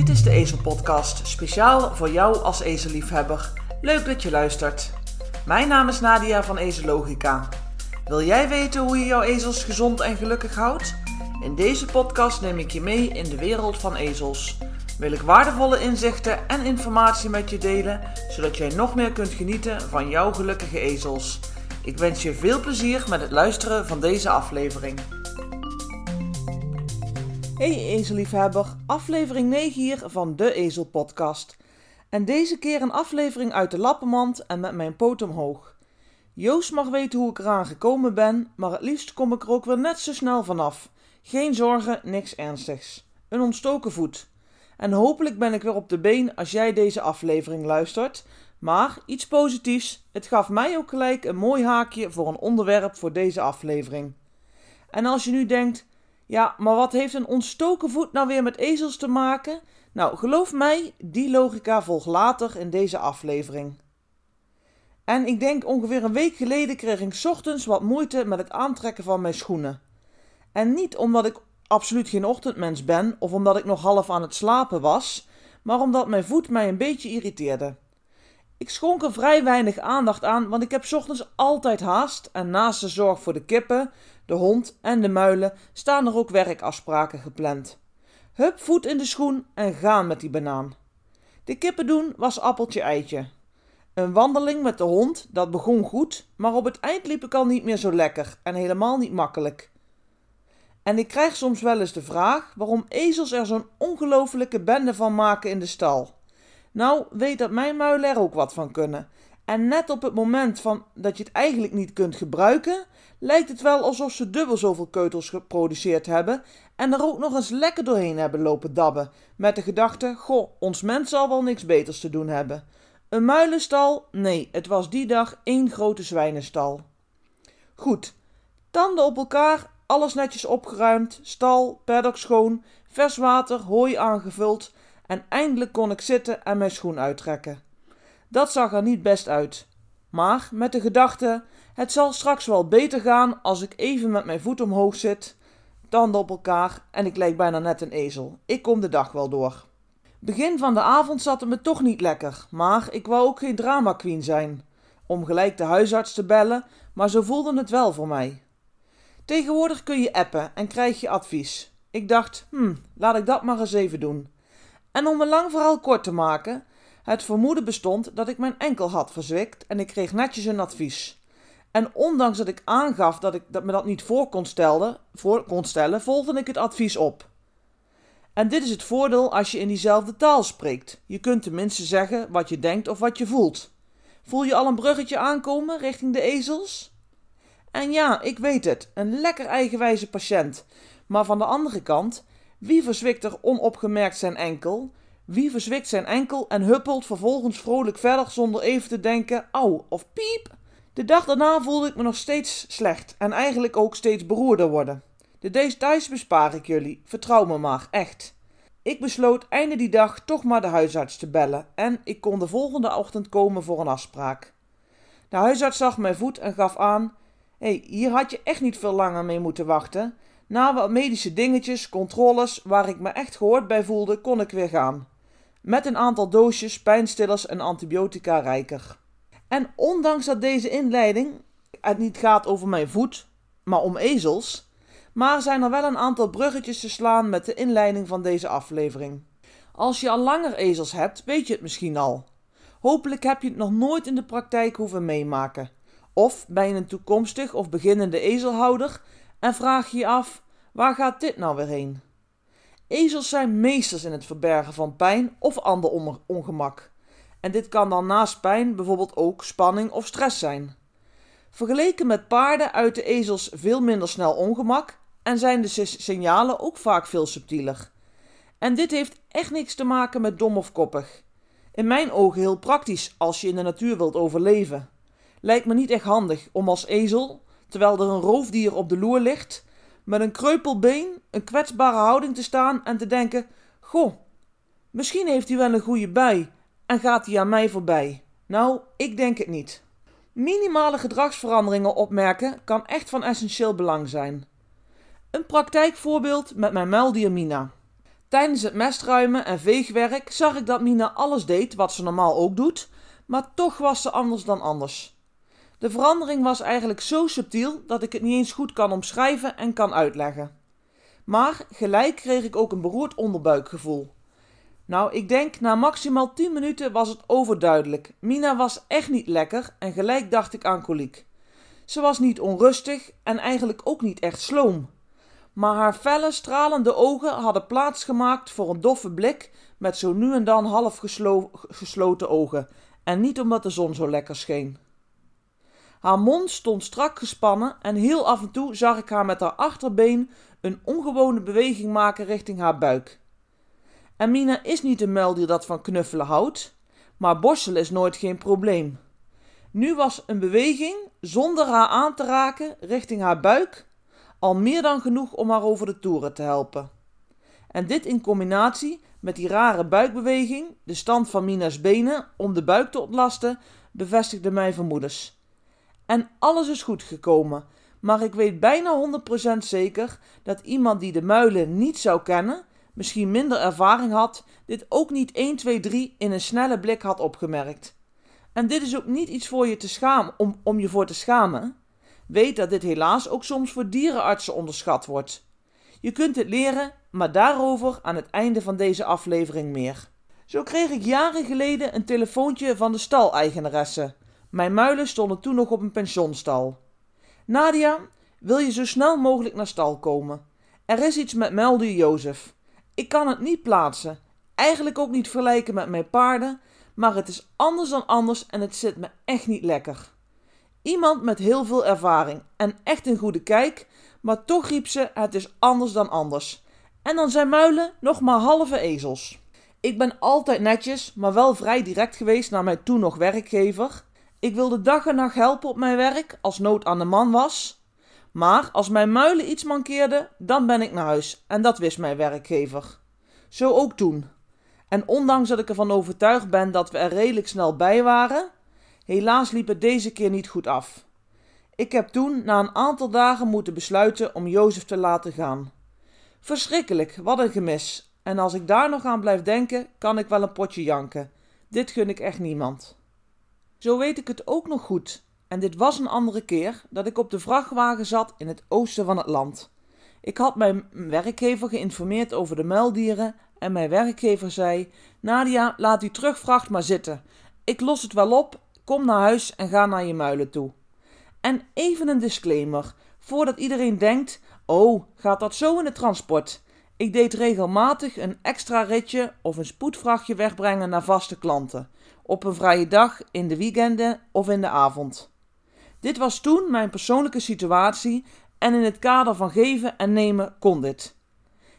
Dit is de Ezel Podcast, speciaal voor jou als ezelliefhebber. Leuk dat je luistert. Mijn naam is Nadia van Ezelogica. Wil jij weten hoe je jouw ezels gezond en gelukkig houdt? In deze podcast neem ik je mee in de wereld van ezels. Wil ik waardevolle inzichten en informatie met je delen, zodat jij nog meer kunt genieten van jouw gelukkige ezels. Ik wens je veel plezier met het luisteren van deze aflevering. Hey ezelliefhebber, aflevering 9 hier van de Ezel Podcast. En deze keer een aflevering uit de lappenmand en met mijn poot omhoog. Joost mag weten hoe ik eraan gekomen ben, maar het liefst kom ik er ook weer net zo snel vanaf. Geen zorgen, niks ernstigs. Een ontstoken voet. En hopelijk ben ik weer op de been als jij deze aflevering luistert. Maar iets positiefs, het gaf mij ook gelijk een mooi haakje voor een onderwerp voor deze aflevering. En als je nu denkt, ja, maar wat heeft een ontstoken voet nou weer met ezels te maken? Nou, geloof mij, die logica volgt later in deze aflevering. En ik denk ongeveer een week geleden kreeg ik ochtends wat moeite met het aantrekken van mijn schoenen. En niet omdat ik absoluut geen ochtendmens ben of omdat ik nog half aan het slapen was, maar omdat mijn voet mij een beetje irriteerde. Ik schonk er vrij weinig aandacht aan, want ik heb ochtends altijd haast en naast de zorg voor de kippen, de hond en de muilen staan er ook werkafspraken gepland. Hup, voet in de schoen en gaan met die banaan. De kippen doen was appeltje eitje. Een wandeling met de hond, dat begon goed, maar op het eind liep ik al niet meer zo lekker en helemaal niet makkelijk. En ik krijg soms wel eens de vraag waarom ezels er zo'n ongelofelijke bende van maken in de stal. Nou, weet dat mijn muilen er ook wat van kunnen. En net op het moment van dat je het eigenlijk niet kunt gebruiken, lijkt het wel alsof ze dubbel zoveel keutels geproduceerd hebben en er ook nog eens lekker doorheen hebben lopen dabben, met de gedachte: goh, ons mens zal wel niks beters te doen hebben. Een muilenstal? Nee, het was die dag één grote zwijnenstal. Goed, tanden op elkaar, alles netjes opgeruimd, stal, paddock schoon, vers water, hooi aangevuld en eindelijk kon ik zitten en mijn schoen uittrekken. Dat zag er niet best uit. Maar met de gedachte: het zal straks wel beter gaan als ik even met mijn voet omhoog zit, tanden op elkaar en ik lijk bijna net een ezel. Ik kom de dag wel door. Begin van de avond zat het me toch niet lekker, maar ik wou ook geen drama queen zijn. Om gelijk de huisarts te bellen, maar zo voelde het wel voor mij. Tegenwoordig kun je appen en krijg je advies. Ik dacht, hm, laat ik dat maar eens even doen. En om een lang verhaal kort te maken, het vermoeden bestond dat ik mijn enkel had verzwikt en ik kreeg netjes een advies. En ondanks dat ik aangaf dat ik dat me dat niet voor kon, stellen, voor kon stellen, volgde ik het advies op. En dit is het voordeel als je in diezelfde taal spreekt. Je kunt tenminste zeggen wat je denkt of wat je voelt. Voel je al een bruggetje aankomen richting de ezels? En ja, ik weet het, een lekker eigenwijze patiënt. Maar van de andere kant, wie verzwikt er onopgemerkt zijn enkel? Wie verzwikt zijn enkel en huppelt vervolgens vrolijk verder zonder even te denken: au of piep? De dag daarna voelde ik me nog steeds slecht en eigenlijk ook steeds beroerder worden. De details bespaar ik jullie, vertrouw me maar, echt. Ik besloot einde die dag toch maar de huisarts te bellen en ik kon de volgende ochtend komen voor een afspraak. De huisarts zag mijn voet en gaf aan: hé, hey, hier had je echt niet veel langer mee moeten wachten. Na wat medische dingetjes, controles waar ik me echt gehoord bij voelde, kon ik weer gaan. Met een aantal doosjes, pijnstillers en antibiotica rijker. En ondanks dat deze inleiding het niet gaat over mijn voet, maar om ezels, maar zijn er wel een aantal bruggetjes te slaan met de inleiding van deze aflevering. Als je al langer ezels hebt, weet je het misschien al. Hopelijk heb je het nog nooit in de praktijk hoeven meemaken. Of ben je een toekomstig of beginnende ezelhouder en vraag je je af: waar gaat dit nou weer heen? Ezels zijn meesters in het verbergen van pijn of ander ongemak. En dit kan dan naast pijn bijvoorbeeld ook spanning of stress zijn. Vergeleken met paarden uit de ezels veel minder snel ongemak en zijn de signalen ook vaak veel subtieler. En dit heeft echt niks te maken met dom of koppig. In mijn ogen heel praktisch als je in de natuur wilt overleven. Lijkt me niet echt handig om als ezel, terwijl er een roofdier op de loer ligt, met een kreupelbeen, een kwetsbare houding te staan en te denken: Goh, misschien heeft hij wel een goede bij en gaat hij aan mij voorbij. Nou, ik denk het niet. Minimale gedragsveranderingen opmerken kan echt van essentieel belang zijn. Een praktijkvoorbeeld met mijn muildier Mina. Tijdens het mestruimen en veegwerk zag ik dat Mina alles deed wat ze normaal ook doet, maar toch was ze anders dan anders. De verandering was eigenlijk zo subtiel dat ik het niet eens goed kan omschrijven en kan uitleggen. Maar gelijk kreeg ik ook een beroerd onderbuikgevoel. Nou, ik denk na maximaal 10 minuten was het overduidelijk. Mina was echt niet lekker en gelijk dacht ik aan koliek. Ze was niet onrustig en eigenlijk ook niet echt sloom. Maar haar felle, stralende ogen hadden plaats gemaakt voor een doffe blik met zo nu en dan half gesloten ogen. En niet omdat de zon zo lekker scheen. Haar mond stond strak gespannen en heel af en toe zag ik haar met haar achterbeen een ongewone beweging maken richting haar buik. En Mina is niet een muildier dat van knuffelen houdt, maar borstelen is nooit geen probleem. Nu was een beweging, zonder haar aan te raken, richting haar buik al meer dan genoeg om haar over de toeren te helpen. En dit in combinatie met die rare buikbeweging, de stand van Mina's benen om de buik te ontlasten, bevestigde mijn vermoedens. En alles is goed gekomen, maar ik weet bijna 100% zeker dat iemand die de muilen niet zou kennen, misschien minder ervaring had, dit ook niet 1, 2, 3 in een snelle blik had opgemerkt. En dit is ook niet iets voor je te schamen, om, om je voor te schamen. Weet dat dit helaas ook soms voor dierenartsen onderschat wordt. Je kunt het leren, maar daarover aan het einde van deze aflevering meer. Zo kreeg ik jaren geleden een telefoontje van de staleigenaresse. Mijn muilen stonden toen nog op een pensionstal. Nadia, wil je zo snel mogelijk naar stal komen? Er is iets met muildier Jozef. Ik kan het niet plaatsen. Eigenlijk ook niet vergelijken met mijn paarden, maar het is anders dan anders en het zit me echt niet lekker. Iemand met heel veel ervaring en echt een goede kijk, maar toch riep ze: Het is anders dan anders. En dan zijn muilen nog maar halve ezels. Ik ben altijd netjes, maar wel vrij direct geweest naar mijn toen nog werkgever. Ik wilde dag en nacht helpen op mijn werk als nood aan de man was. Maar als mijn muilen iets mankeerde, dan ben ik naar huis en dat wist mijn werkgever. Zo ook toen. En ondanks dat ik ervan overtuigd ben dat we er redelijk snel bij waren, helaas liep het deze keer niet goed af. Ik heb toen na een aantal dagen moeten besluiten om Jozef te laten gaan. Verschrikkelijk, wat een gemis. En als ik daar nog aan blijf denken, kan ik wel een potje janken. Dit gun ik echt niemand. Zo weet ik het ook nog goed. En dit was een andere keer dat ik op de vrachtwagen zat in het oosten van het land. Ik had mijn werkgever geïnformeerd over de muildieren en mijn werkgever zei: Nadia, laat die terugvracht maar zitten. Ik los het wel op, kom naar huis en ga naar je muilen toe. En even een disclaimer, voordat iedereen denkt: Oh, gaat dat zo in het transport? Ik deed regelmatig een extra ritje of een spoedvrachtje wegbrengen naar vaste klanten, op een vrije dag, in de weekenden of in de avond. Dit was toen mijn persoonlijke situatie en in het kader van geven en nemen kon dit.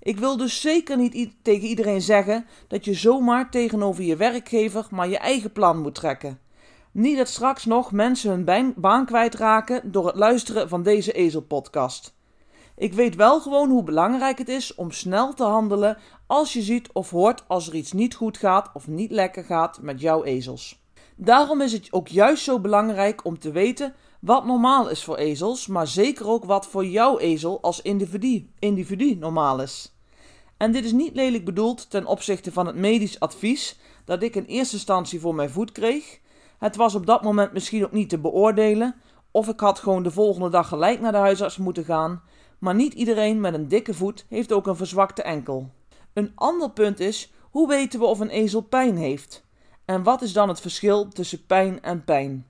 Ik wil dus zeker niet tegen iedereen zeggen dat je zomaar tegenover je werkgever maar je eigen plan moet trekken. Niet dat straks nog mensen hun baan kwijtraken door het luisteren van deze ezelpodcast. Ik weet wel gewoon hoe belangrijk het is om snel te handelen als je ziet of hoort als er iets niet goed gaat of niet lekker gaat met jouw ezels. Daarom is het ook juist zo belangrijk om te weten wat normaal is voor ezels, maar zeker ook wat voor jouw ezel als individu, individu normaal is. En dit is niet lelijk bedoeld ten opzichte van het medisch advies dat ik in eerste instantie voor mijn voet kreeg. Het was op dat moment misschien ook niet te beoordelen, of ik had gewoon de volgende dag gelijk naar de huisarts moeten gaan, maar niet iedereen met een dikke voet heeft ook een verzwakte enkel. Een ander punt is: hoe weten we of een ezel pijn heeft? En wat is dan het verschil tussen pijn en pijn?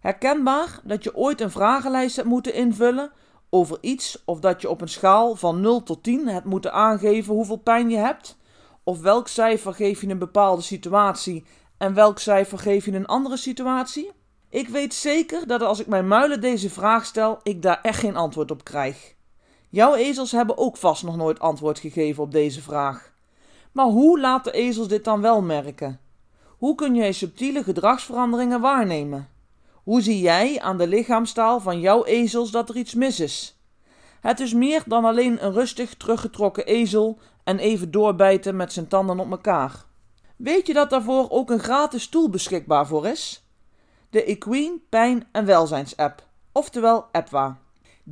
Herkenbaar dat je ooit een vragenlijst hebt moeten invullen over iets of dat je op een schaal van 0 tot 10 hebt moeten aangeven hoeveel pijn je hebt? Of welk cijfer geef je een bepaalde situatie en welk cijfer geef je een andere situatie? Ik weet zeker dat als ik mijn muilen deze vraag stel, ik daar echt geen antwoord op krijg. Jouw ezels hebben ook vast nog nooit antwoord gegeven op deze vraag. Maar hoe laten ezels dit dan wel merken? Hoe kun jij subtiele gedragsveranderingen waarnemen? Hoe zie jij aan de lichaamstaal van jouw ezels dat er iets mis is? Het is meer dan alleen een rustig teruggetrokken ezel en even doorbijten met zijn tanden op elkaar. Weet je dat daarvoor ook een gratis tool beschikbaar voor is? De Equine Pijn en Welzijns App, oftewel AppWa.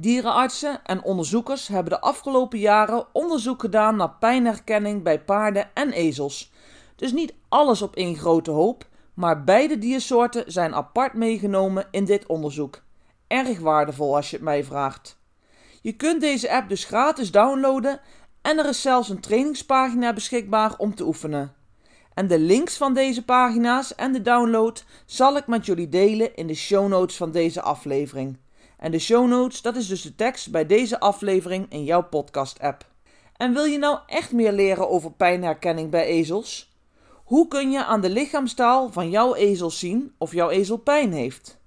Dierenartsen en onderzoekers hebben de afgelopen jaren onderzoek gedaan naar pijnherkenning bij paarden en ezels. Dus niet alles op één grote hoop, maar beide diersoorten zijn apart meegenomen in dit onderzoek. Erg waardevol als je het mij vraagt. Je kunt deze app dus gratis downloaden en er is zelfs een trainingspagina beschikbaar om te oefenen. En de links van deze pagina's en de download zal ik met jullie delen in de show notes van deze aflevering. En de show notes, dat is dus de tekst bij deze aflevering in jouw podcast-app. En wil je nou echt meer leren over pijnherkenning bij ezels? Hoe kun je aan de lichaamstaal van jouw ezel zien of jouw ezel pijn heeft?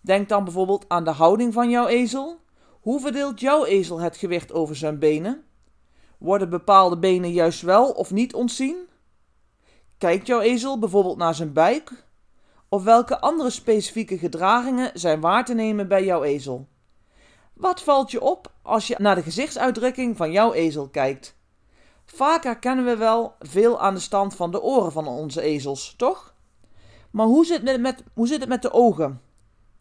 Denk dan bijvoorbeeld aan de houding van jouw ezel. Hoe verdeelt jouw ezel het gewicht over zijn benen? Worden bepaalde benen juist wel of niet ontzien? Kijkt jouw ezel bijvoorbeeld naar zijn buik? Of welke andere specifieke gedragingen zijn waar te nemen bij jouw ezel? Wat valt je op als je naar de gezichtsuitdrukking van jouw ezel kijkt? Vaak herkennen we wel veel aan de stand van de oren van onze ezels, toch? Maar hoe zit het met, hoe zit het met de ogen?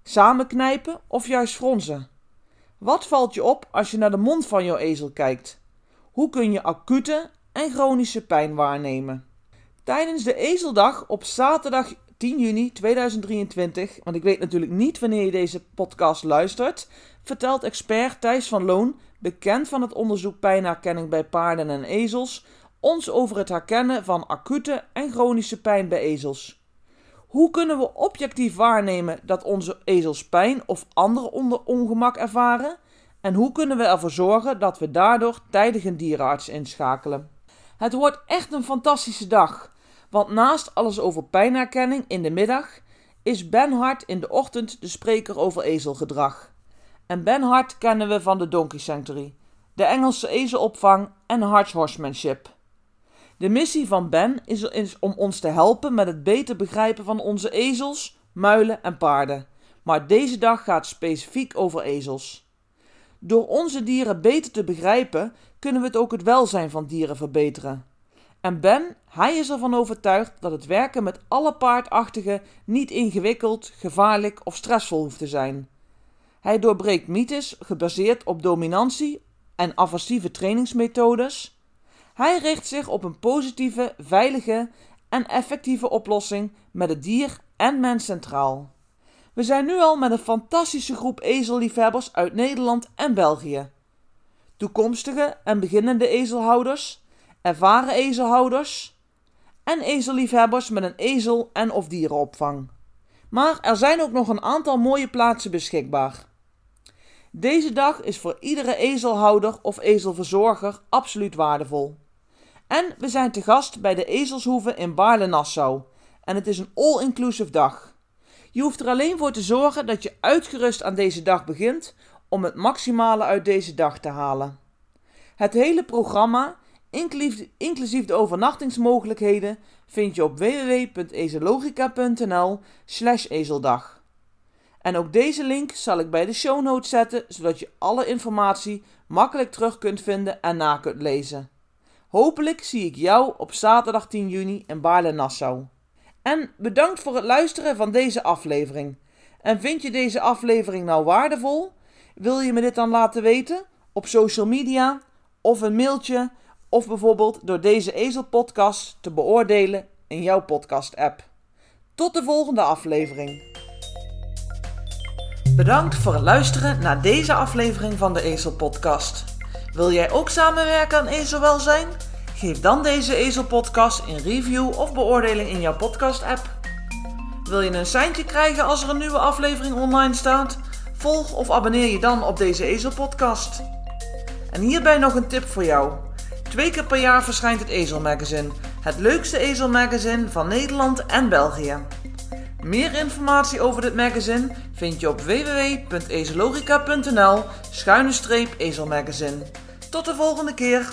Samenknijpen of juist fronsen? Wat valt je op als je naar de mond van jouw ezel kijkt? Hoe kun je acute en chronische pijn waarnemen? Tijdens de Ezeldag op zaterdag 10 juni 2023, want ik weet natuurlijk niet wanneer je deze podcast luistert, vertelt expert Thijs van Loon, bekend van het onderzoek pijnherkenning bij paarden en ezels, ons over het herkennen van acute en chronische pijn bij ezels. Hoe kunnen we objectief waarnemen dat onze ezels pijn of andere ongemak ervaren? En hoe kunnen we ervoor zorgen dat we daardoor tijdig een dierenarts inschakelen? Het wordt echt een fantastische dag. Want naast alles over pijnherkenning in de middag is Ben Hart in de ochtend de spreker over ezelgedrag. En Ben Hart kennen we van de Donkey Sanctuary, de Engelse ezelopvang en Hart's Horsemanship. De missie van Ben is, is om ons te helpen met het beter begrijpen van onze ezels, muilen en paarden. Maar deze dag gaat specifiek over ezels. Door onze dieren beter te begrijpen, kunnen we het ook het welzijn van dieren verbeteren. En Ben, hij is ervan overtuigd dat het werken met alle paardachtigen niet ingewikkeld, gevaarlijk of stressvol hoeft te zijn. Hij doorbreekt mythes gebaseerd op dominantie en aversieve trainingsmethodes. Hij richt zich op een positieve, veilige en effectieve oplossing met het dier en mens centraal. We zijn nu al met een fantastische groep ezelliefhebbers uit Nederland en België. Toekomstige en beginnende ezelhouders ervaren ezelhouders en ezelliefhebbers met een ezel- en of dierenopvang. Maar er zijn ook nog een aantal mooie plaatsen beschikbaar. Deze dag is voor iedere ezelhouder of ezelverzorger absoluut waardevol. En we zijn te gast bij de Ezelshoeve in Baarle-Nassau. En het is een all-inclusive dag. Je hoeft er alleen voor te zorgen dat je uitgerust aan deze dag begint om het maximale uit deze dag te halen. Het hele programma inclusief de overnachtingsmogelijkheden, vind je op www.ezelogica.nl ezeldag. En ook deze link zal ik bij de show notes zetten, zodat je alle informatie makkelijk terug kunt vinden en na kunt lezen. Hopelijk zie ik jou op zaterdag 10 juni in Baarle-Nassau. En bedankt voor het luisteren van deze aflevering. En vind je deze aflevering nou waardevol? Wil je me dit dan laten weten? Op social media of een mailtje of bijvoorbeeld door deze Ezel-podcast te beoordelen in jouw podcast-app. Tot de volgende aflevering. Bedankt voor het luisteren naar deze aflevering van de Ezel-podcast. Wil jij ook samenwerken aan ezelwelzijn? Geef dan deze Ezel-podcast een review of beoordeling in jouw podcast-app. Wil je een seintje krijgen als er een nieuwe aflevering online staat? Volg of abonneer je dan op deze Ezel-podcast. En hierbij nog een tip voor jou. Twee keer per jaar verschijnt het Ezelmagazine, het leukste ezelmagazine van Nederland en België. Meer informatie over dit magazine vind je op www.ezelogica.nl schuine ezelmagazine. Tot de volgende keer!